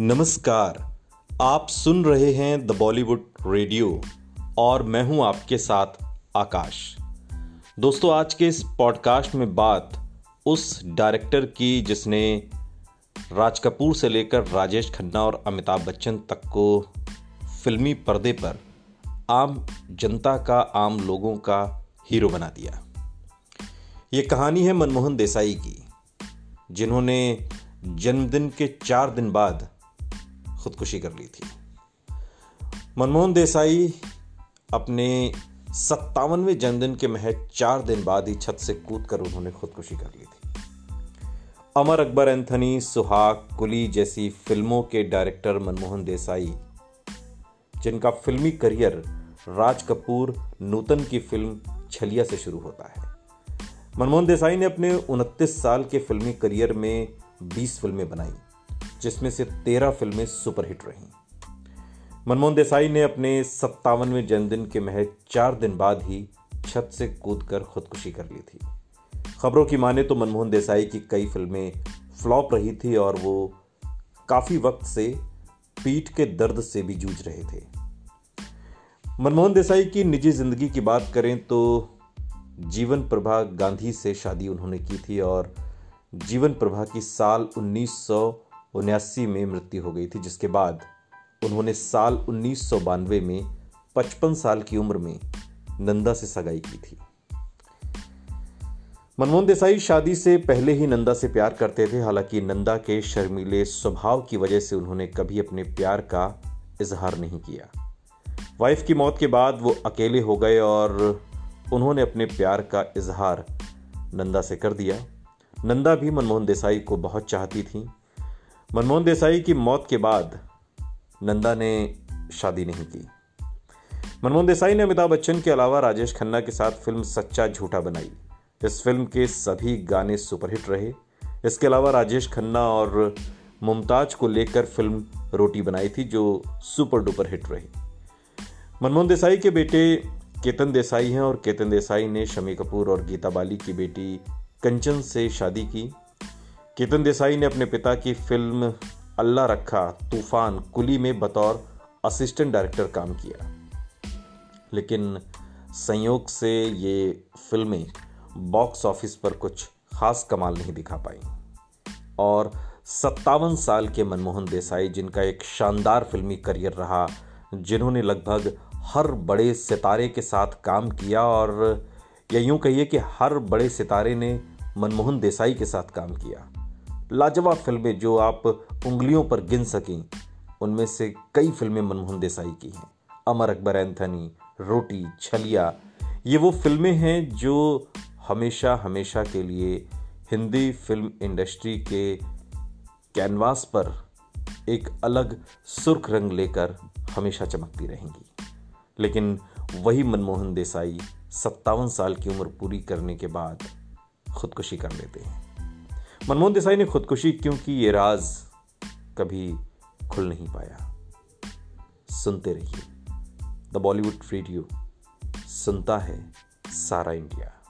नमस्कार, आप सुन रहे हैं द बॉलीवुड रेडियो और मैं हूँ आपके साथ आकाश। दोस्तों, आज के इस पॉडकास्ट में बात उस डायरेक्टर की जिसने राज कपूर से लेकर राजेश खन्ना और अमिताभ बच्चन तक को फिल्मी पर्दे पर आम जनता का, आम लोगों का हीरो बना दिया। ये कहानी है मनमोहन देसाई की, जिन्होंने जन्मदिन के चार दिन बाद खुदकुशी कर ली थी। मनमोहन देसाई अपने सत्तावनवें जन्मदिन के महज चार दिन बाद ही छत से कूद कर उन्होंने खुदकुशी कर ली थी। अमर अकबर एंथनी, सुहाग, कुली जैसी फ़िल्मों के डायरेक्टर मनमोहन देसाई, जिनका फिल्मी करियर राज कपूर नूतन की फ़िल्म छलिया से शुरू होता है। मनमोहन देसाई ने अपने उनतीस साल के फिल्मी करियर में 20 फ़िल्में बनाई। जिसमें से 13 फ़िल्में सुपरहिट रहीं। मनमोहन देसाई ने अपने सत्तावनवें जन्मदिन के महज चार दिन बाद ही छत से कूदकर खुदकुशी कर ली थी। खबरों की माने तो मनमोहन देसाई की कई फ़िल्में फ्लॉप रही थी और वो काफ़ी वक्त से पीठ के दर्द से भी जूझ रहे थे। मनमोहन देसाई की निजी ज़िंदगी की बात करें तो जीवन प्रभा गांधी से शादी उन्होंने की थी और जीवन प्रभा की साल उन्नीस सौ में मृत्यु हो गई थी, जिसके बाद उन्होंने साल उन्नीस सौ बानवे में 55 साल की उम्र में नंदा से सगाई की थी। मनमोहन देसाई शादी से पहले ही नंदा से प्यार करते थे, हालाँकि नंदा के शर्मीले स्वभाव की वजह से उन्होंने कभी अपने प्यार का इजहार नहीं किया। वाइफ की मौत के बाद वो अकेले हो गए और उन्होंने अपने प्यार का इजहार नंदा से कर दिया। नंदा भी मनमोहन देसाई को बहुत चाहती थी मनमोहन देसाई की मौत के बाद नंदा ने शादी नहीं की। मनमोहन देसाई ने अमिताभ बच्चन के अलावा राजेश खन्ना के साथ फ़िल्म सच्चा झूठा बनाई। इस फ़िल्म के सभी गाने सुपरहिट रहे। इसके अलावा राजेश खन्ना और मुमताज़ को लेकर फ़िल्म रोटी बनाई थी, जो सुपर डुपर हिट रही। मनमोहन देसाई के बेटे केतन देसाई हैं और केतन देसाई ने शमी कपूर और गीता बाली की बेटी कंचन से शादी की। केतन देसाई ने अपने पिता की फ़िल्म अल्लाह रखा, तूफ़ान, कुली में बतौर असिस्टेंट डायरेक्टर काम किया। लेकिन संयोग से ये फ़िल्में बॉक्स ऑफ़िस पर कुछ खास कमाल नहीं दिखा पाई। और सत्तावन साल के मनमोहन देसाई, जिनका एक शानदार फिल्मी करियर रहा, जिन्होंने लगभग हर बड़े सितारे के साथ काम किया और या यूँ कहिए कि हर बड़े सितारे ने मनमोहन देसाई के साथ काम किया। लाजवाब फ़िल्में जो आप उंगलियों पर गिन सकें, उनमें से कई फ़िल्में मनमोहन देसाई की हैं। अमर अकबर एंथनी, रोटी, छलिया, ये वो फ़िल्में हैं जो हमेशा हमेशा के लिए हिंदी फ़िल्म इंडस्ट्री के कैनवास पर एक अलग सुर्ख रंग लेकर हमेशा चमकती रहेंगी। लेकिन वही मनमोहन देसाई सत्तावन साल की उम्र पूरी करने के बाद खुदकुशी कर लेते हैं। मनमोहन देसाई ने खुदकुशी क्यों की ये राज कभी खुल नहीं पाया। सुनते रहिए। द बॉलीवुड रेडियो, सुनता है सारा इंडिया।